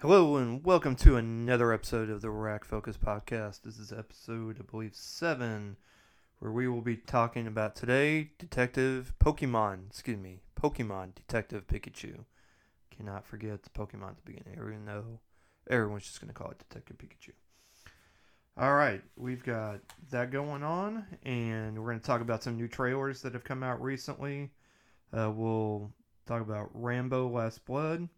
Hello and welcome to another episode of the Rack Focus podcast. This is episode, I believe, seven, where we will be talking about today Detective Pokemon, excuse me, Pokemon Detective Pikachu. Cannot forget the Pokemon at the beginning, even though everyone's just going to call it Detective Pikachu. All right, we've got that going on, and we're going to talk about some new trailers that have come out recently. Uh, we'll talk about Rambo Last Blood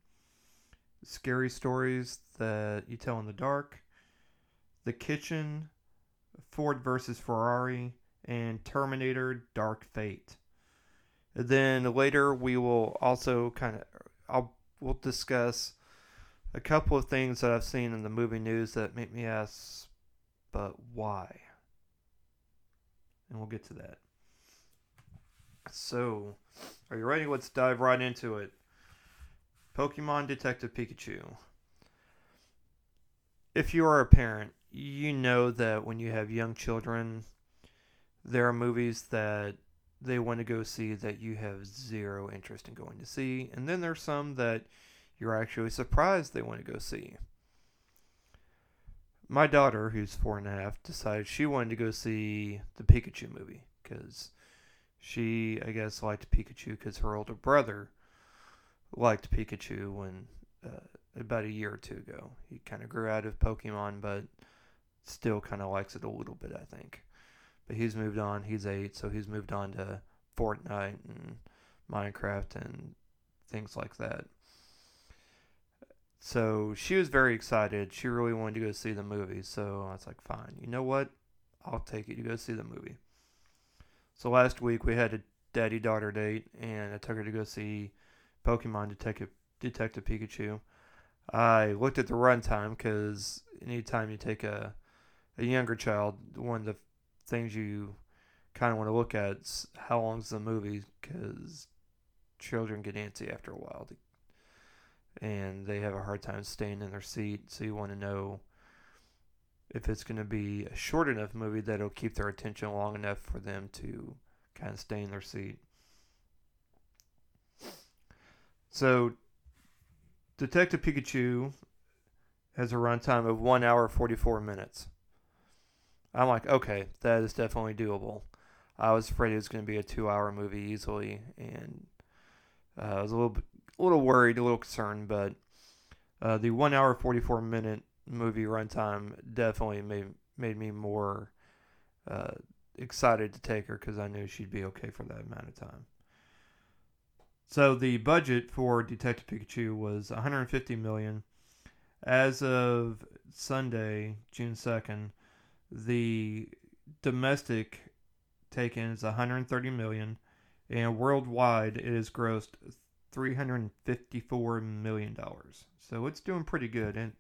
scary stories that you tell in the dark, The Kitchen, Ford versus Ferrari, and Terminator Dark Fate. Then later we will also kind of I'll we'll discuss a couple of things that I've seen in the movie news that make me ask, but why? And we'll get to that. So, are you ready? Let's dive right into it. Pokemon Detective Pikachu. If you are a parent, you know that when you have young children, there are movies that they want to go see that you have zero interest in going to see, and then there's some that you're actually surprised they want to go see. My daughter, who's four and a half, decided she wanted to go see the Pikachu movie because she, I guess, liked Pikachu because her older brother liked Pikachu when uh, about a year or two ago. He kind of grew out of Pokemon, but still kind of likes it a little bit, I think. But he's moved on. He's eight, so he's moved on to Fortnite and Minecraft and things like that. So she was very excited. She really wanted to go see the movie. So I was like, fine, you know what? I'll take you to go see the movie. So last week we had a daddy daughter date, and I took her to go see Pokemon Detective Detective Pikachu. I looked at the runtime because anytime you take a a younger child, one of the things you kind of want to look at is how long's the movie because children get antsy after a while and they have a hard time staying in their seat. So you want to know if it's going to be a short enough movie that'll keep their attention long enough for them to kind of stay in their seat. So, Detective Pikachu has a runtime of one hour forty four minutes. I'm like, okay, that is definitely doable. I was afraid it was going to be a two hour movie easily, and uh, I was a little, a little worried, a little concerned, but uh, the one hour forty four minute movie runtime definitely made made me more uh, excited to take her because I knew she'd be okay for that amount of time. So the budget for Detective Pikachu was 150 million. As of Sunday, June 2nd, the domestic take-in is 130 million, and worldwide it has grossed 354 million dollars. So it's doing pretty good, and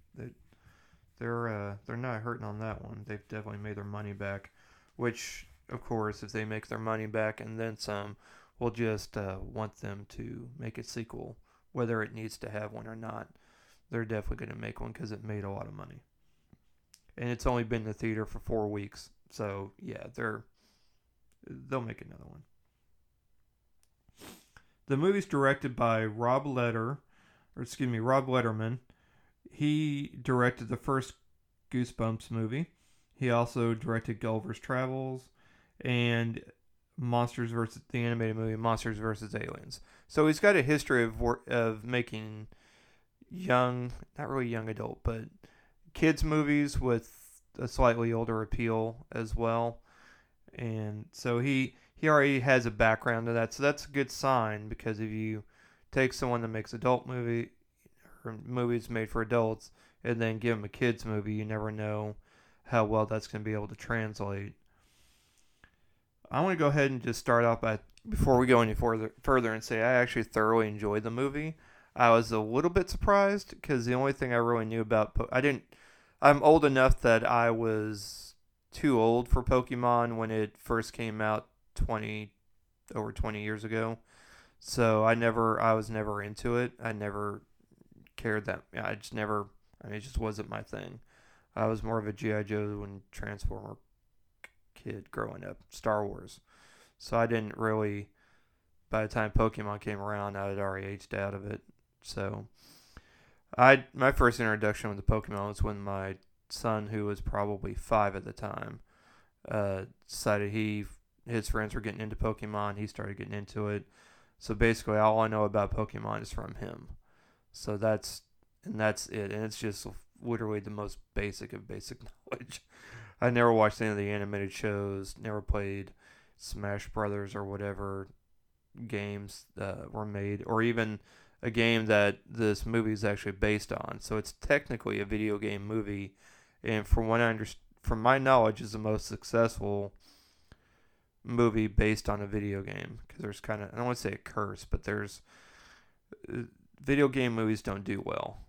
they're uh, they're not hurting on that one. They've definitely made their money back, which of course, if they make their money back and then some, we'll just uh, want them to make a sequel, whether it needs to have one or not. They're definitely going to make one because it made a lot of money, and it's only been in the theater for four weeks. So yeah, they're they'll make another one. The movie's directed by Rob Letter, or excuse me, Rob Letterman. He directed the first Goosebumps movie. He also directed Gulliver's Travels, and Monsters versus the animated movie Monsters versus Aliens. So he's got a history of of making young, not really young adult, but kids movies with a slightly older appeal as well. And so he he already has a background to that. So that's a good sign because if you take someone that makes adult movie or movies made for adults and then give them a kids movie, you never know how well that's going to be able to translate I want to go ahead and just start off by before we go any further further and say I actually thoroughly enjoyed the movie. I was a little bit surprised because the only thing I really knew about I didn't. I'm old enough that I was too old for Pokemon when it first came out 20 over 20 years ago. So I never I was never into it. I never cared that I just never I mean it just wasn't my thing. I was more of a GI Joe and Transformer kid growing up, Star Wars. So I didn't really. By the time Pokemon came around, I had already aged out of it. So I my first introduction with the Pokemon was when my son, who was probably five at the time, uh, decided he his friends were getting into Pokemon. He started getting into it. So basically, all I know about Pokemon is from him. So that's and that's it. And it's just literally the most basic of basic knowledge. I never watched any of the animated shows. Never played Smash Brothers or whatever games that were made, or even a game that this movie is actually based on. So it's technically a video game movie, and from what I understand, from my knowledge, is the most successful movie based on a video game. Because there's kind of I don't want to say a curse, but there's uh, video game movies don't do well.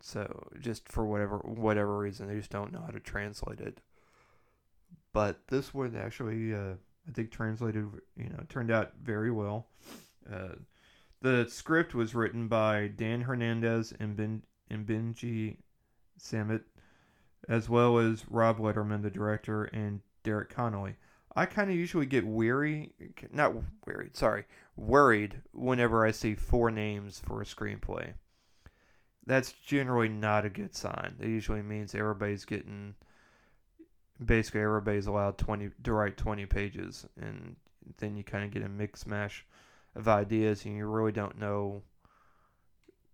So just for whatever whatever reason, they just don't know how to translate it. But this one actually, uh, I think, translated you know turned out very well. Uh, the script was written by Dan Hernandez and Ben and Benji Samit, as well as Rob Letterman, the director, and Derek Connolly. I kind of usually get weary, not wearied, sorry, worried whenever I see four names for a screenplay. That's generally not a good sign. It usually means everybody's getting, basically everybody's allowed 20 to write 20 pages, and then you kind of get a mix mash of ideas, and you really don't know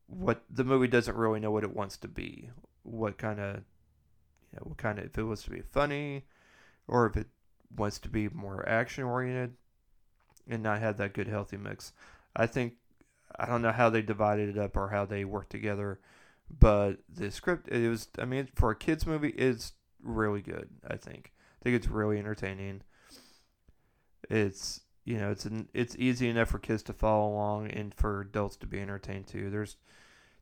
what the movie doesn't really know what it wants to be. What kind of, you know, what kind of if it was to be funny, or if it wants to be more action oriented, and not have that good healthy mix. I think I don't know how they divided it up or how they worked together, but the script it was I mean for a kids movie it's really good. I think I think it's really entertaining. It's you know, it's an, it's easy enough for kids to follow along and for adults to be entertained too. There's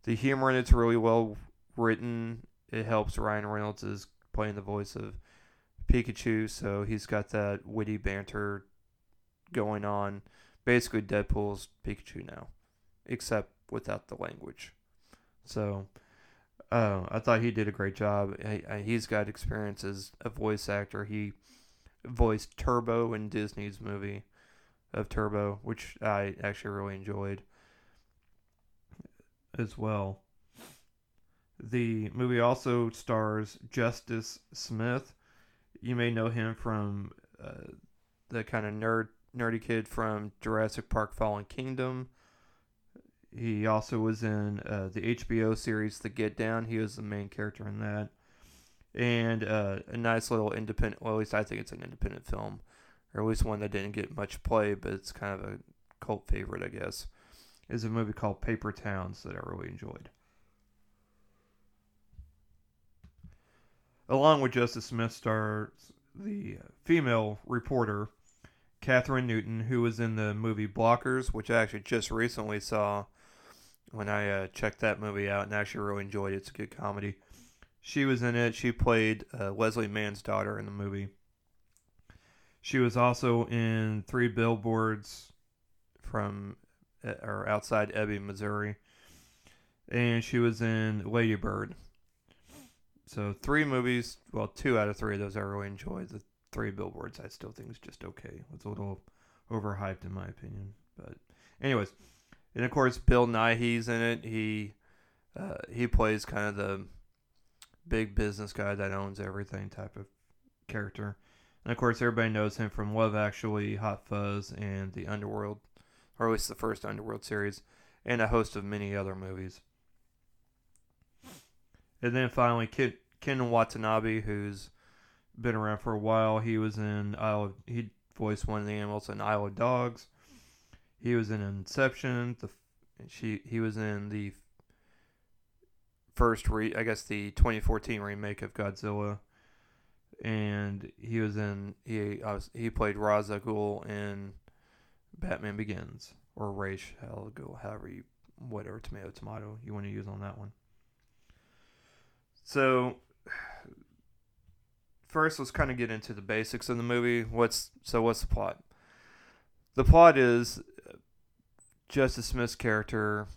the humor in it's really well written. It helps Ryan Reynolds is playing the voice of Pikachu, so he's got that witty banter going on. Basically, Deadpool's Pikachu now, except without the language. So, uh, I thought he did a great job. He, he's got experience as a voice actor. He voiced Turbo in Disney's movie of Turbo, which I actually really enjoyed as well. The movie also stars Justice Smith. You may know him from uh, the kind of nerd nerdy kid from Jurassic Park: Fallen Kingdom. He also was in uh, the HBO series The Get Down. He was the main character in that, and uh, a nice little independent. Well, at least I think it's an independent film or at least one that didn't get much play, but it's kind of a cult favorite, I guess, is a movie called Paper Towns that I really enjoyed. Along with Justice Smith stars the female reporter, Kathryn Newton, who was in the movie Blockers, which I actually just recently saw when I uh, checked that movie out and actually really enjoyed it. It's a good comedy. She was in it. She played uh, Leslie Mann's daughter in the movie. She was also in three billboards from uh, or outside Ebbing, Missouri, and she was in Lady Bird. So three movies, well, two out of three of those I really enjoyed. The three billboards I still think is just okay. It's a little overhyped in my opinion, but anyways, and of course Bill Nighy's in it. He uh, he plays kind of the big business guy that owns everything type of character. And of course, everybody knows him from Love Actually, Hot Fuzz, and The Underworld, or at least the first Underworld series, and a host of many other movies. And then finally, Ken, Ken Watanabe, who's been around for a while. He was in Isle of, he voiced one of the animals in Isle of Dogs. He was in Inception. The she he was in the first re I guess the 2014 remake of Godzilla and he was in he was, he played Ra's al Ghul in Batman Begins or Ra's al Ghul, however you whatever tomato tomato you want to use on that one. So first, let's kind of get into the basics of the movie. What's so what's the plot? The plot is Justice Smith's character.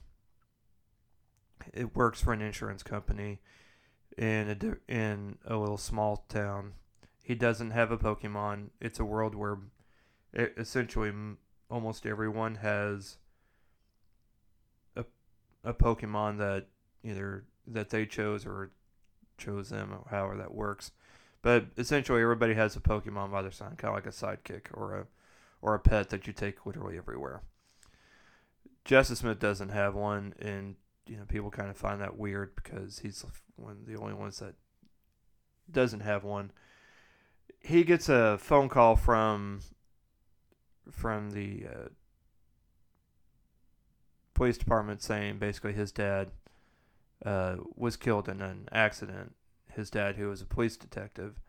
It works for an insurance company in a in a little small town. He doesn't have a Pokemon. It's a world where it, essentially almost everyone has a a Pokemon that either that they chose or chose them, or however that works. But essentially, everybody has a Pokemon by their side, kind of like a sidekick or a or a pet that you take literally everywhere. Justice Smith doesn't have one, and you know people kind of find that weird because he's one of the only ones that doesn't have one. He gets a phone call from from the uh, police department saying basically his dad uh, was killed in an accident. His dad, who was a police detective,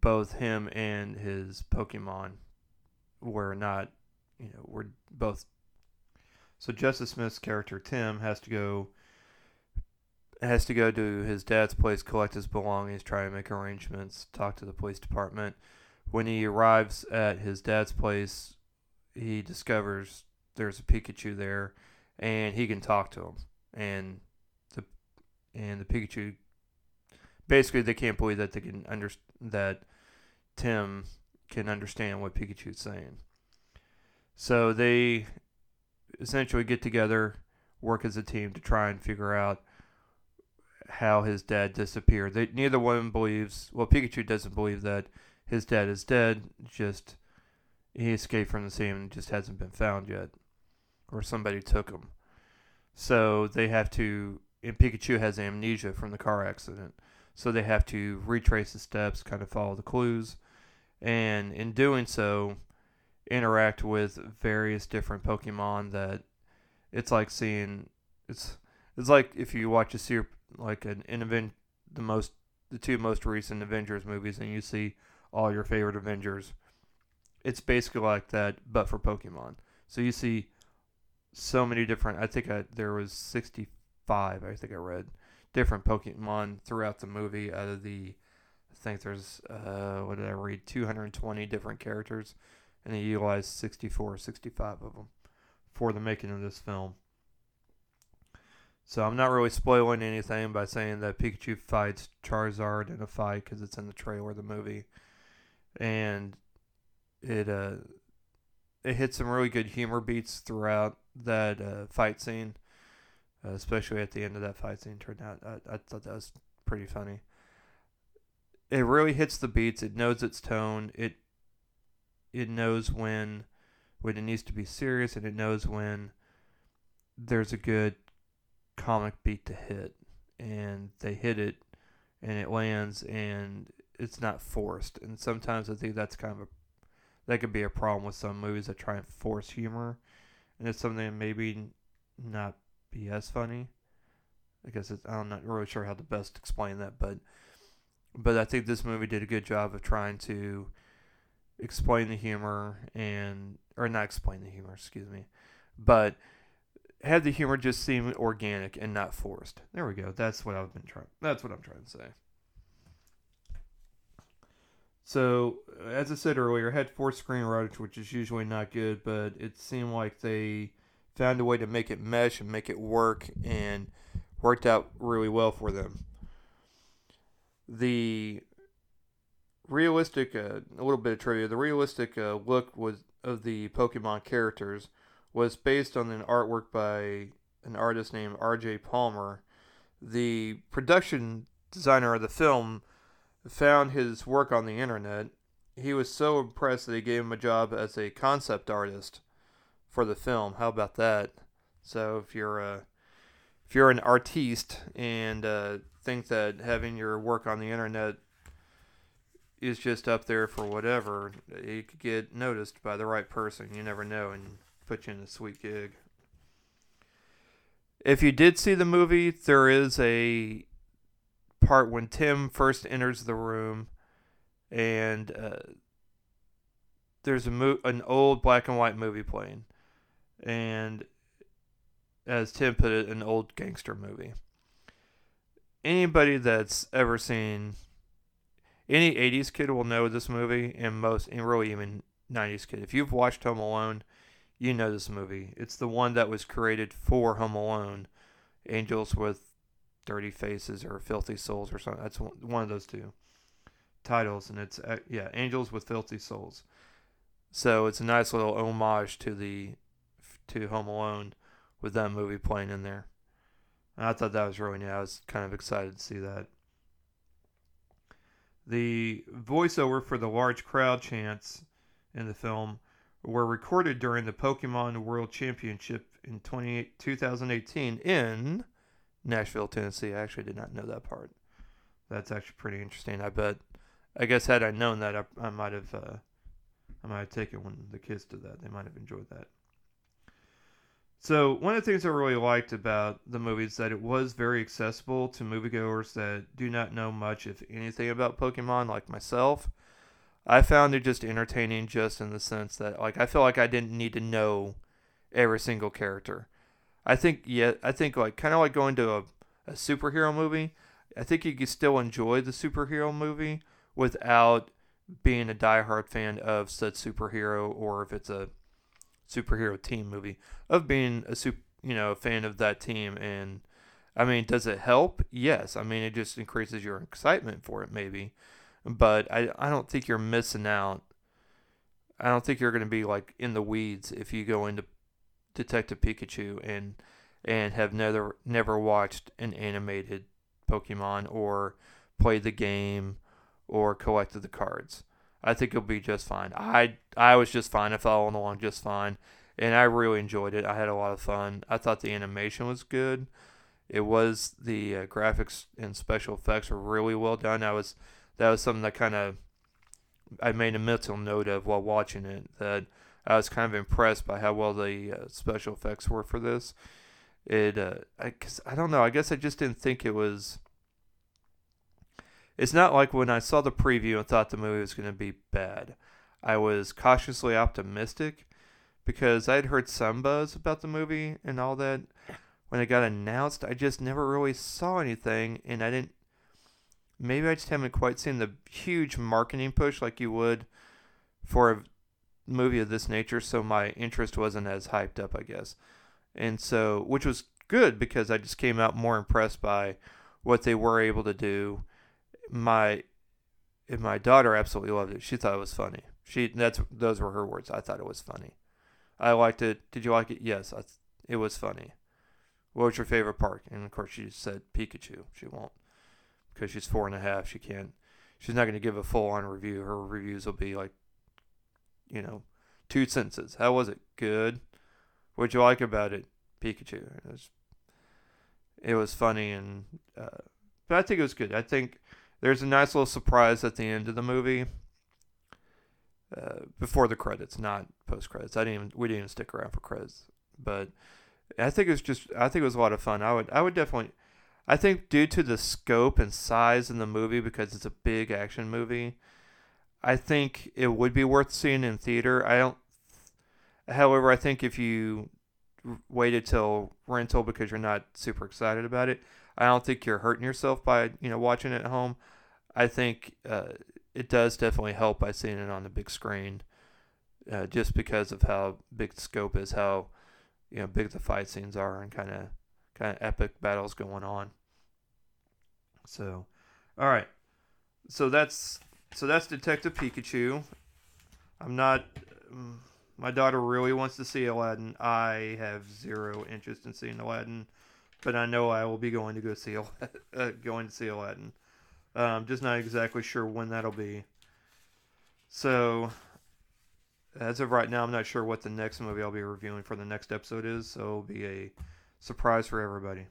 both him and his Pokemon were not, you know, were both. So Justice Smith's character Tim has to go has to go to his dad's place, collect his belongings, try and make arrangements, talk to the police department. When he arrives at his dad's place, he discovers there's a Pikachu there, and he can talk to him. And the and the Pikachu basically they can't believe that they can under that Tim can understand what Pikachu's saying. So they essentially get together, work as a team to try and figure out how his dad disappeared. They, neither one believes. Well, Pikachu doesn't believe that his dad is dead. Just he escaped from the scene and just hasn't been found yet, or somebody took him. So they have to. And Pikachu has amnesia from the car accident, so they have to retrace the steps, kind of follow the clues, and in doing so, interact with various different Pokemon. That it's like seeing it's it's like if you watch a series like an, an event, the most the two most recent Avengers movies, and you see all your favorite Avengers. It's basically like that, but for Pokemon. So you see so many different. I think I, there was sixty five. I think I read different Pokemon throughout the movie. Out of the, I think there's uh, what did I read? Two hundred twenty different characters, and they utilized 64 or 65 of them for the making of this film. So I'm not really spoiling anything by saying that Pikachu fights Charizard in a fight because it's in the trailer of the movie, and it uh it hits some really good humor beats throughout that uh, fight scene, uh, especially at the end of that fight scene. Turned out I, I thought that was pretty funny. It really hits the beats. It knows its tone. It it knows when when it needs to be serious, and it knows when there's a good comic beat to hit, and they hit it, and it lands, and it's not forced. And sometimes I think that's kind of a that could be a problem with some movies that try and force humor, and it's something that maybe not be as funny. I guess it's, I'm not really sure how to best explain that, but but I think this movie did a good job of trying to explain the humor and or not explain the humor, excuse me, but had the humor just seem organic and not forced. There we go. That's what I've been trying. That's what I'm trying to say. So, as I said earlier, had four screenwriters, which is usually not good, but it seemed like they found a way to make it mesh and make it work, and worked out really well for them. The realistic, uh, a little bit of trivia. The realistic uh, look was of the Pokemon characters was based on an artwork by an artist named R.J. Palmer. The production designer of the film found his work on the internet. He was so impressed that he gave him a job as a concept artist for the film. How about that? So if you're a if you're an artiste and uh, think that having your work on the internet is just up there for whatever, you could get noticed by the right person. You never know, and put you in a sweet gig. If you did see the movie, there is a part when Tim first enters the room, and uh, there's a mo- an old black and white movie playing, and as Tim put it, an old gangster movie. Anybody that's ever seen any 80s kid will know this movie, and most, and really even 90s kid. If you've watched Home Alone, you know this movie. It's the one that was created for Home Alone. Angels with Dirty Faces or Filthy Souls or something. That's one of those two titles, and it's uh, yeah, Angels with Filthy Souls. So it's a nice little homage to the to Home Alone, with that movie playing in there. And I thought that was really neat. I was kind of excited to see that. The voiceover for the large crowd chants in the film were recorded during the Pokemon World Championship in 20, 2018 in Nashville, Tennessee. I actually did not know that part. That's actually pretty interesting. I bet. I guess had I known that, I, I might have. Uh, I might have taken when the kids did that. They might have enjoyed that. So one of the things I really liked about the movie is that it was very accessible to moviegoers that do not know much, if anything, about Pokemon, like myself. I found it just entertaining, just in the sense that, like, I feel like I didn't need to know every single character. I think, yeah, I think like kind of like going to a, a superhero movie. I think you can still enjoy the superhero movie without being a diehard fan of said superhero, or if it's a superhero team movie of being a super, you know, a fan of that team. And I mean, does it help? Yes. I mean, it just increases your excitement for it, maybe. But I, I don't think you're missing out. I don't think you're going to be like in the weeds if you go into Detective Pikachu and and have never never watched an animated Pokemon or played the game or collected the cards. I think it'll be just fine. I I was just fine. I followed along just fine, and I really enjoyed it. I had a lot of fun. I thought the animation was good. It was the uh, graphics and special effects were really well done. I was that was something that kind of I made a mental note of while watching it. That I was kind of impressed by how well the uh, special effects were for this. It uh, I I don't know. I guess I just didn't think it was it's not like when I saw the preview and thought the movie was going to be bad. I was cautiously optimistic because I'd heard some buzz about the movie and all that. When it got announced, I just never really saw anything, and I didn't. Maybe I just haven't quite seen the huge marketing push like you would for a movie of this nature, so my interest wasn't as hyped up, I guess. And so, which was good because I just came out more impressed by what they were able to do my my daughter absolutely loved it. She thought it was funny. She that's those were her words. I thought it was funny. I liked it. Did you like it? Yes, I, it was funny. What was your favorite part? And of course, she said Pikachu. She won't because she's four and a half. She can't. She's not going to give a full on review. Her reviews will be like, you know, two sentences. How was it? Good. What'd you like about it? Pikachu. It was, it was funny and, uh, but I think it was good. I think there's a nice little surprise at the end of the movie. Uh, before the credits, not post credits. I didn't even we didn't even stick around for credits, but I think it was just I think it was a lot of fun. I would I would definitely I think due to the scope and size in the movie because it's a big action movie, I think it would be worth seeing in theater. I don't. However, I think if you waited till rental because you're not super excited about it, I don't think you're hurting yourself by you know watching it at home. I think uh, it does definitely help by seeing it on the big screen, uh, just because of how big the scope is, how you know big the fight scenes are, and kind of kind of epic battles going on. So, all right, so that's so that's Detective Pikachu. I'm not. Um, my daughter really wants to see Aladdin. I have zero interest in seeing Aladdin, but I know I will be going to go see uh, going to see Aladdin. Um, just not exactly sure when that'll be. So, as of right now, I'm not sure what the next movie I'll be reviewing for the next episode is. So it'll be a surprise for everybody.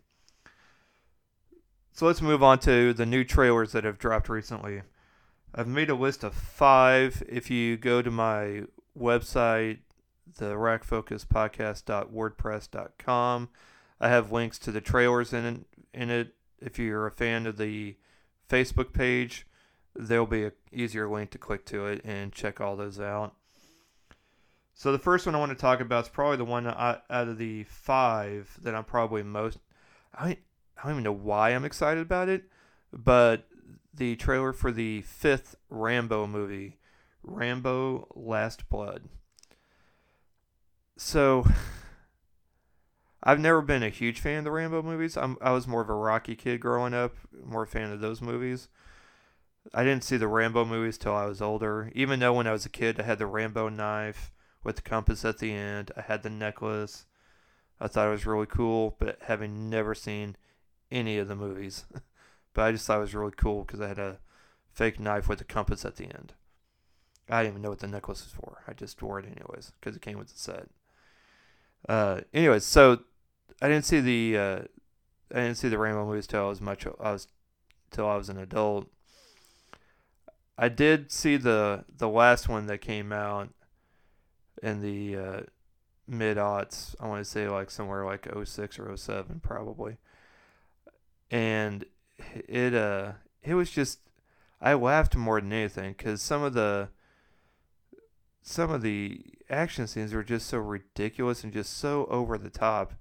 So let's move on to the new trailers that have dropped recently. I've made a list of five. If you go to my website, the rackfocuspodcast.wordpress.com, I have links to the trailers in it, in it. If you're a fan of the Facebook page, there'll be an easier link to click to it and check all those out. So the first one I want to talk about is probably the one out of the five that I'm probably most. I I don't even know why I'm excited about it, but the trailer for the fifth Rambo movie, Rambo: Last Blood. So I've never been a huge fan of the Rambo movies. I'm, I was more of a Rocky kid growing up, more a fan of those movies. I didn't see the Rambo movies till I was older. Even though when I was a kid, I had the Rambo knife with the compass at the end. I had the necklace. I thought it was really cool, but having never seen any of the movies, but I just thought it was really cool because I had a fake knife with a compass at the end. I didn't even know what the necklace was for. I just wore it anyways because it came with the set. Uh, anyways, so I didn't see the uh, I didn't see the Rambo movies till I was much I was till I was an adult. I did see the the last one that came out in the uh, mid aughts. I want to say like somewhere like 06 or 07 probably. And it uh it was just I laughed more than anything cuz some of the some of the action scenes were just so ridiculous and just so over the top.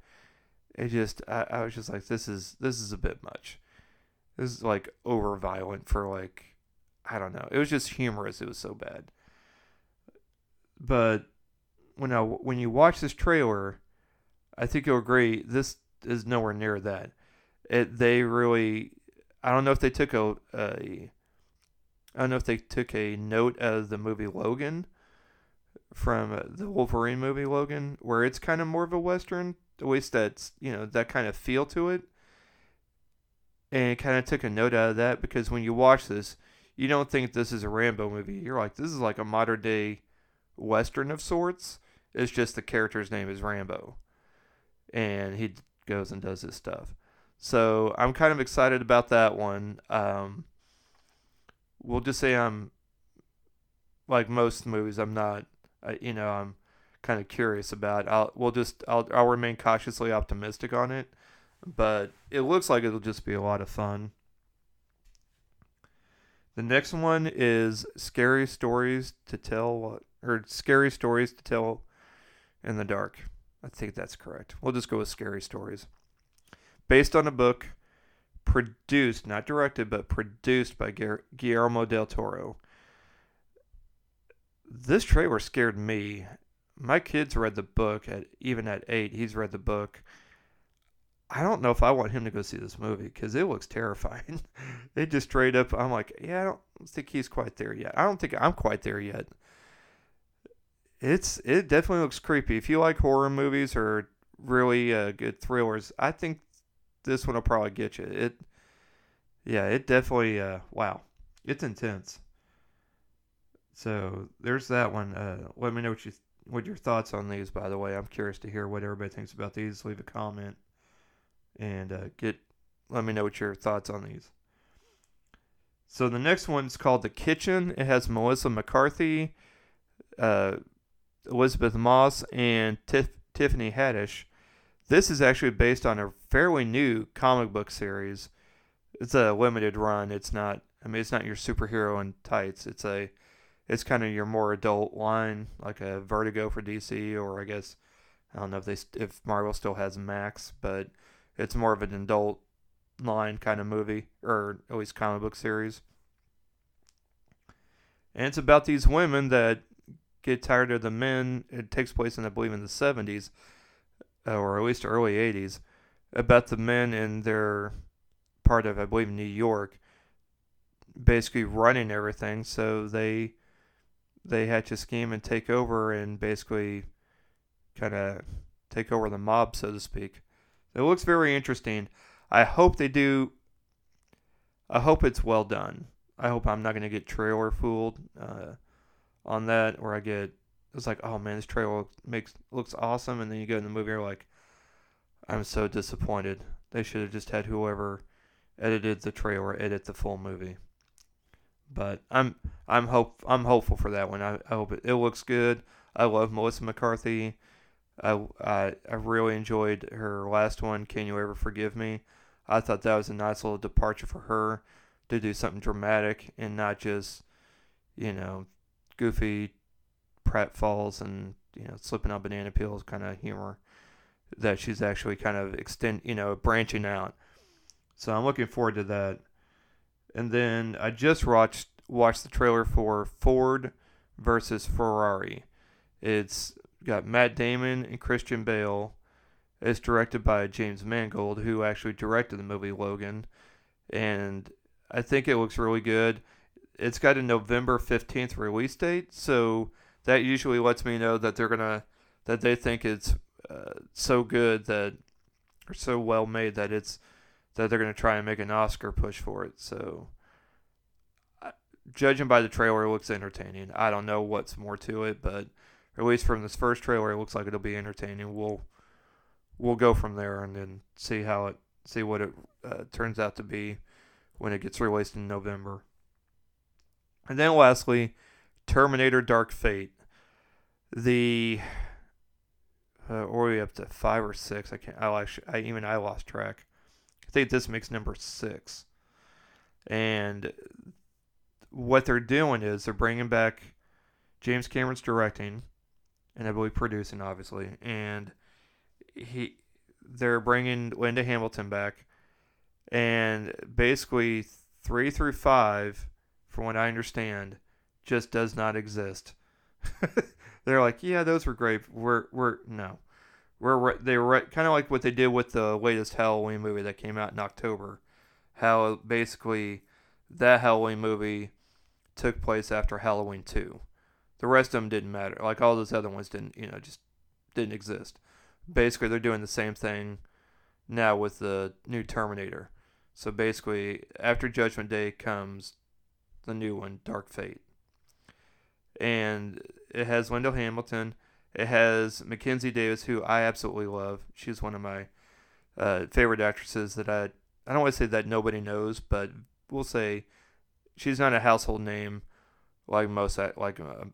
It just I, I was just like this is this is a bit much. This is like over violent for like I don't know. It was just humorous. It was so bad. But when I, when you watch this trailer, I think you'll agree this is nowhere near that. It they really I don't know if they took a, a I don't know if they took a note out of the movie Logan from the Wolverine movie Logan, where it's kind of more of a western, at least that's you know that kind of feel to it, and it kind of took a note out of that because when you watch this, you don't think this is a Rambo movie. You're like, this is like a modern day western of sorts. It's just the character's name is Rambo, and he goes and does his stuff. So I'm kind of excited about that one. Um, we'll just say I'm like most movies. I'm not Uh, you know, I'm kind of curious about. I'll we'll just I'll I'll remain cautiously optimistic on it, but it looks like it'll just be a lot of fun. The next one is scary stories to tell or scary stories to tell in the dark. I think that's correct. We'll just go with scary stories. Based on a book produced, not directed, but produced by Guillermo del Toro this trailer scared me. My kids read the book at even at eight. He's read the book. I don't know if I want him to go see this movie because it looks terrifying. it just straight up. I'm like, yeah, I don't think he's quite there yet. I don't think I'm quite there yet. It's it definitely looks creepy. If you like horror movies or really uh, good thrillers, I think this one will probably get you. It, yeah, it definitely. Uh, wow, it's intense. So there's that one. Uh, let me know what you what your thoughts on these. By the way, I'm curious to hear what everybody thinks about these. Leave a comment and uh, get let me know what your thoughts on these. So the next one's called The Kitchen. It has Melissa McCarthy, uh, Elisabeth Moss, and Tif- Tiffany Haddish. This is actually based on a fairly new comic book series. It's a limited run. It's not. I mean, it's not your superhero in tights. It's a it's kind of your more adult line, like a Vertigo for DC, or I guess I don't know if they if Marvel still has Max, but it's more of an adult line kind of movie, or at least comic book series. And it's about these women that get tired of the men. It takes place in, I believe, in the 70s, uh, or at least early 80s, about the men in their part of, I believe, New York, basically running everything. So they they had to scheme and take over and basically kind of take over the mob, so to speak. It looks very interesting. I hope they do. I hope it's well done. I hope I'm not going to get trailer fooled uh, on that, or I get it's like, oh man, this trailer makes looks awesome, and then you go in the movie, you're like, I'm so disappointed. They should have just had whoever edited the trailer edit the full movie. But I'm I'm hope I'm hopeful for that one. I, I hope it, it looks good. I love Melissa McCarthy. I, I I really enjoyed her last one. Can you ever forgive me? I thought that was a nice little departure for her to do something dramatic and not just you know goofy pratfalls and you know slipping on banana peels kind of humor that she's actually kind of extend you know branching out. So I'm looking forward to that. And then I just watched watched the trailer for Ford versus Ferrari. It's got Matt Damon and Christian Bale. It's directed by James Mangold, who actually directed the movie Logan, and I think it looks really good. It's got a November 15th release date, so that usually lets me know that they're gonna that they think it's uh, so good that or so well made that it's that they're going to try and make an Oscar push for it. So, judging by the trailer, it looks entertaining. I don't know what's more to it, but at least from this first trailer, it looks like it'll be entertaining. We'll we'll go from there and then see how it see what it uh, turns out to be when it gets released in November. And then lastly, Terminator Dark Fate. The uh, or we up to five or six. I can't. I actually, I even I lost track. I think this makes number six. And what they're doing is they're bringing back James Cameron's directing, and I believe producing, obviously, and he they're bringing Linda Hamilton back, and basically three through five, from what I understand, just does not exist. they're like, yeah, those were great. We're we're no, we're they were kind of like what they did with the latest Halloween movie that came out in October. How basically that Halloween movie took place after Halloween two. The rest of them didn't matter. Like all those other ones didn't, you know, just didn't exist. Basically, they're doing the same thing now with the new Terminator. So basically, after Judgment Day comes the new one, Dark Fate. And it has Linda Hamilton. It has Mackenzie Davis, who I absolutely love. She's one of my uh, favorite actresses that I I don't want to say that nobody knows, but we'll say she's not a household name like most like uh,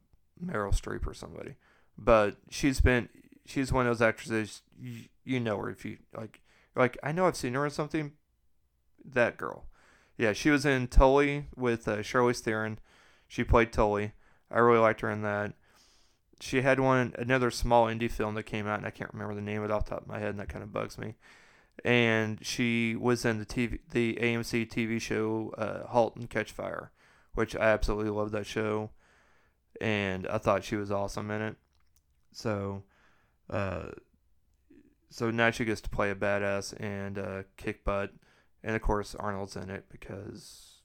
Meryl Streep or somebody, but she's been she's one of those actresses you, you know her if you like like I know I've seen her in something. That girl, yeah, she was in Tully with uh, Charlize Theron. She played Tully. I really liked her in that. She had one another small indie film that came out, and I can't remember the name of it off the top of my head, and that kind of bugs me. And she was in the TV, the AMC TV show uh, *Halt and Catch Fire*, which I absolutely love that show, and I thought she was awesome in it. So, uh, so now she gets to play a badass and uh, kick butt, and of course Arnold's in it because,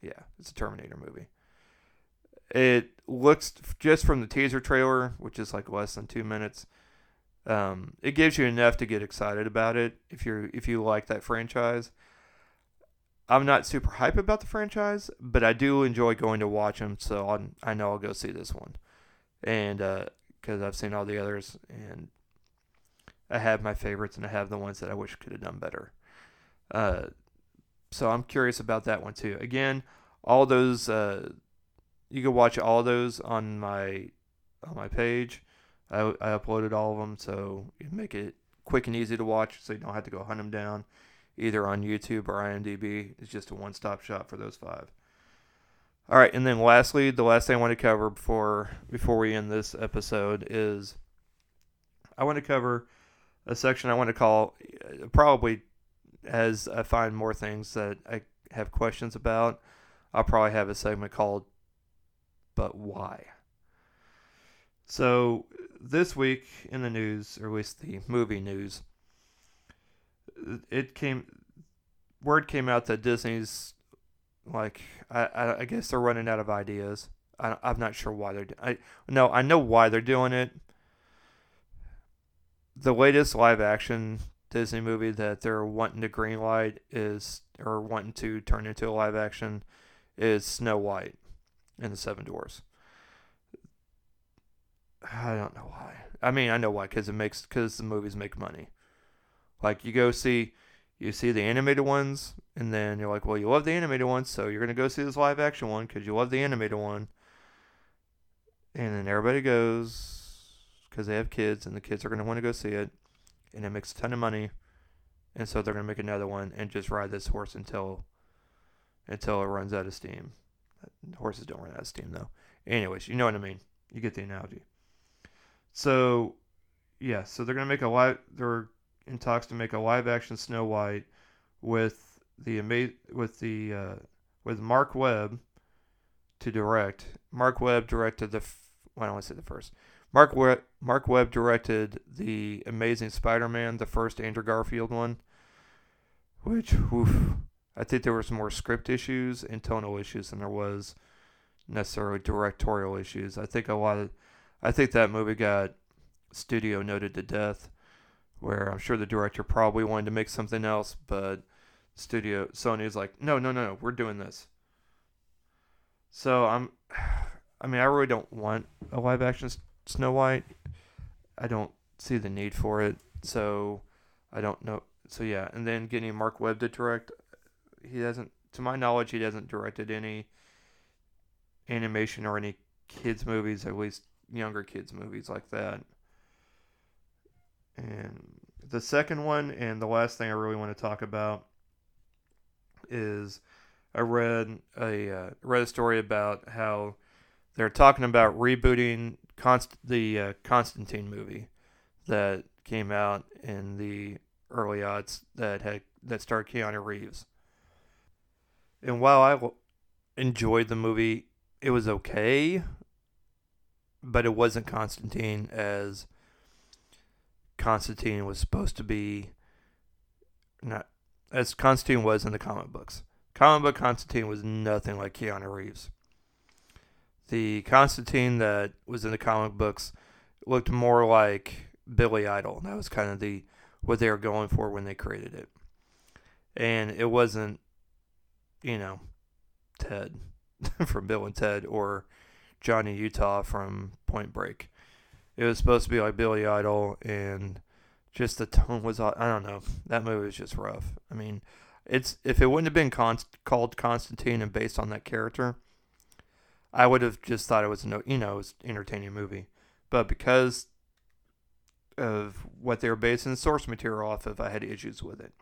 yeah, it's a Terminator movie. It looks just from the teaser trailer, which is like less than two minutes. Um, it gives you enough to get excited about it if you if you like that franchise. I'm not super hype about the franchise, but I do enjoy going to watch them, so I'm, i know I'll go see this one, and because uh, I've seen all the others, and I have my favorites, and I have the ones that I wish could have done better. Uh, so I'm curious about that one too. Again, all those uh, you can watch all those on my on my page. I, I uploaded all of them, so you make it quick and easy to watch, so you don't have to go hunt them down, either on YouTube or IMDb. It's just a one-stop shop for those five. All right, and then lastly, the last thing I want to cover before before we end this episode is I want to cover a section I want to call uh, probably as I find more things that I have questions about. I'll probably have a segment called but why? So, this week in the news, or at least the movie news, it came, word came out that Disney's, like, I, I guess they're running out of ideas. I, I'm not sure why they're, I, no, I know why they're doing it. The latest live action Disney movie that they're wanting to greenlight is, or wanting to turn into a live action, is Snow White and the Seven Dwarfs. I don't know why. I mean, I know why because it makes because the movies make money. Like you go see, you see the animated ones, and then you're like, well, you love the animated ones, so you're gonna go see this live action one because you love the animated one. And then everybody goes because they have kids, and the kids are gonna want to go see it, and it makes a ton of money, and so they're gonna make another one and just ride this horse until until it runs out of steam. Horses don't run out of steam though. Anyways, you know what I mean. You get the analogy. So, yeah, so they're gonna make a live. They're in talks to make a live action Snow White with the ama- with the uh, with Marc Webb to direct. Marc Webb directed the. Well, I don't to say the first. Marc Webb, Marc Webb directed the Amazing Spider-Man, the first Andrew Garfield one, which oof, I think there was more script issues and tonal issues than there was necessarily directorial issues. I think a lot of, I think that movie got studio noted to death, where I'm sure the director probably wanted to make something else, but studio Sony is like, no, no, no, no, we're doing this. So I'm, I mean, I really don't want a live action Snow White. I don't see the need for it. So I don't know. So yeah, and then getting Marc Webb to direct, he doesn't, to my knowledge, he hasn't directed any animation or any kids movies, at least younger kids movies like that. And the second one, and the last thing I really want to talk about is I read a uh, read a story about how they're talking about rebooting Const- the uh, Constantine movie that came out in the early odds that had that starred Keanu Reeves. And while I enjoyed the movie, it was okay, but it wasn't Constantine as Constantine was supposed to be. Not as Constantine was in the comic books. Comic book Constantine was nothing like Keanu Reeves. The Constantine that was in the comic books looked more like Billy Idol. That was kind of the what they were going for when they created it. And it wasn't, you know, Ted from Bill and Ted or Johnny Utah from Point Break. It was supposed to be like Billy Idol, and just the tone was I don't know. That movie was just rough. I mean, it's if it wouldn't have been con- called Constantine and based on that character, I would have just thought it was no, you know, it was entertaining movie. But because of what they were basing the source material off of, I had issues with it.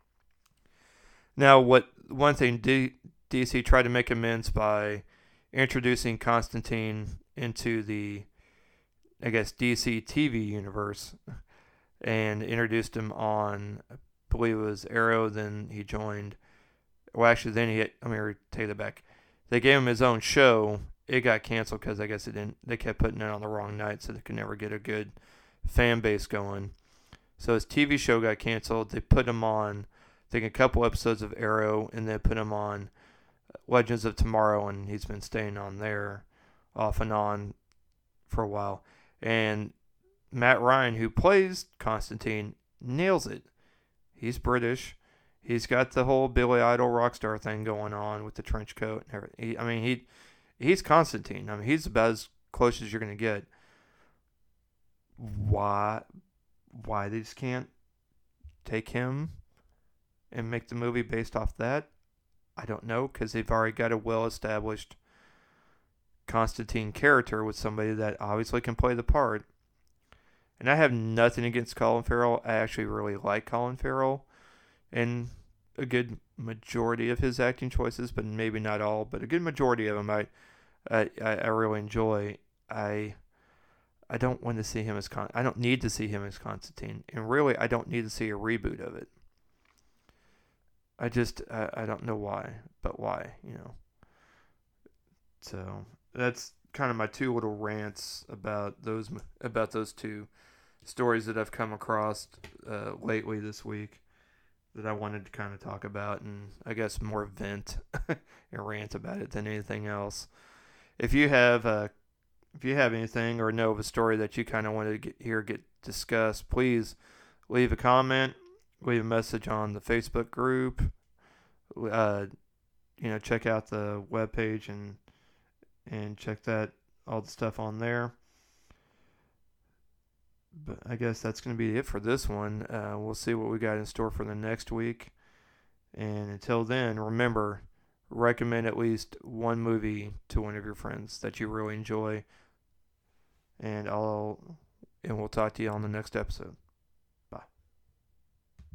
Now, what one thing D- DC tried to make amends by introducing Constantine into the, I guess, DC TV universe and introduced him on, I believe it was Arrow. Then he joined. Well, actually, then he. Had, let me take that back. They gave him his own show. It got canceled because I guess it didn't. They kept putting it on the wrong night, so they could never get a good fan base going. So his TV show got canceled. They put him on, I think, a couple episodes of Arrow, and they put him on uh, Legends of Tomorrow, and he's been staying on there off and on for a while. And Matt Ryan, who plays Constantine, nails it. He's British. He's got the whole Billy Idol rock star thing going on with the trench coat and everything. He, I mean, he he's Constantine. I mean, he's about as close as you're gonna get. Why? Why they just can't take him and make the movie based off that? I don't know because they've already got a well-established Constantine character with somebody that obviously can play the part. And I have nothing against Colin Farrell. I actually really like Colin Farrell and a good majority of his acting choices, but maybe not all, but a good majority of them I I, I really enjoy. I I don't want to see him as Con. I don't need to see him as Constantine, and really, I don't need to see a reboot of it. I just I, I don't know why, but why you know. So that's kind of my two little rants about those about those two stories that I've come across uh, lately this week that I wanted to kind of talk about and I guess more vent and rant about it than anything else. If you have uh, if you have anything or know of a story that you kind of want to get here get discussed, please leave a comment, leave a message on the Facebook group. Uh, you know, check out the webpage and and check that all the stuff on there. But I guess that's going to be it for this one. Uh, we'll see what we got in store for the next week. And until then, remember, recommend at least one movie to one of your friends that you really enjoy. And I'll and we'll talk to you on the next episode.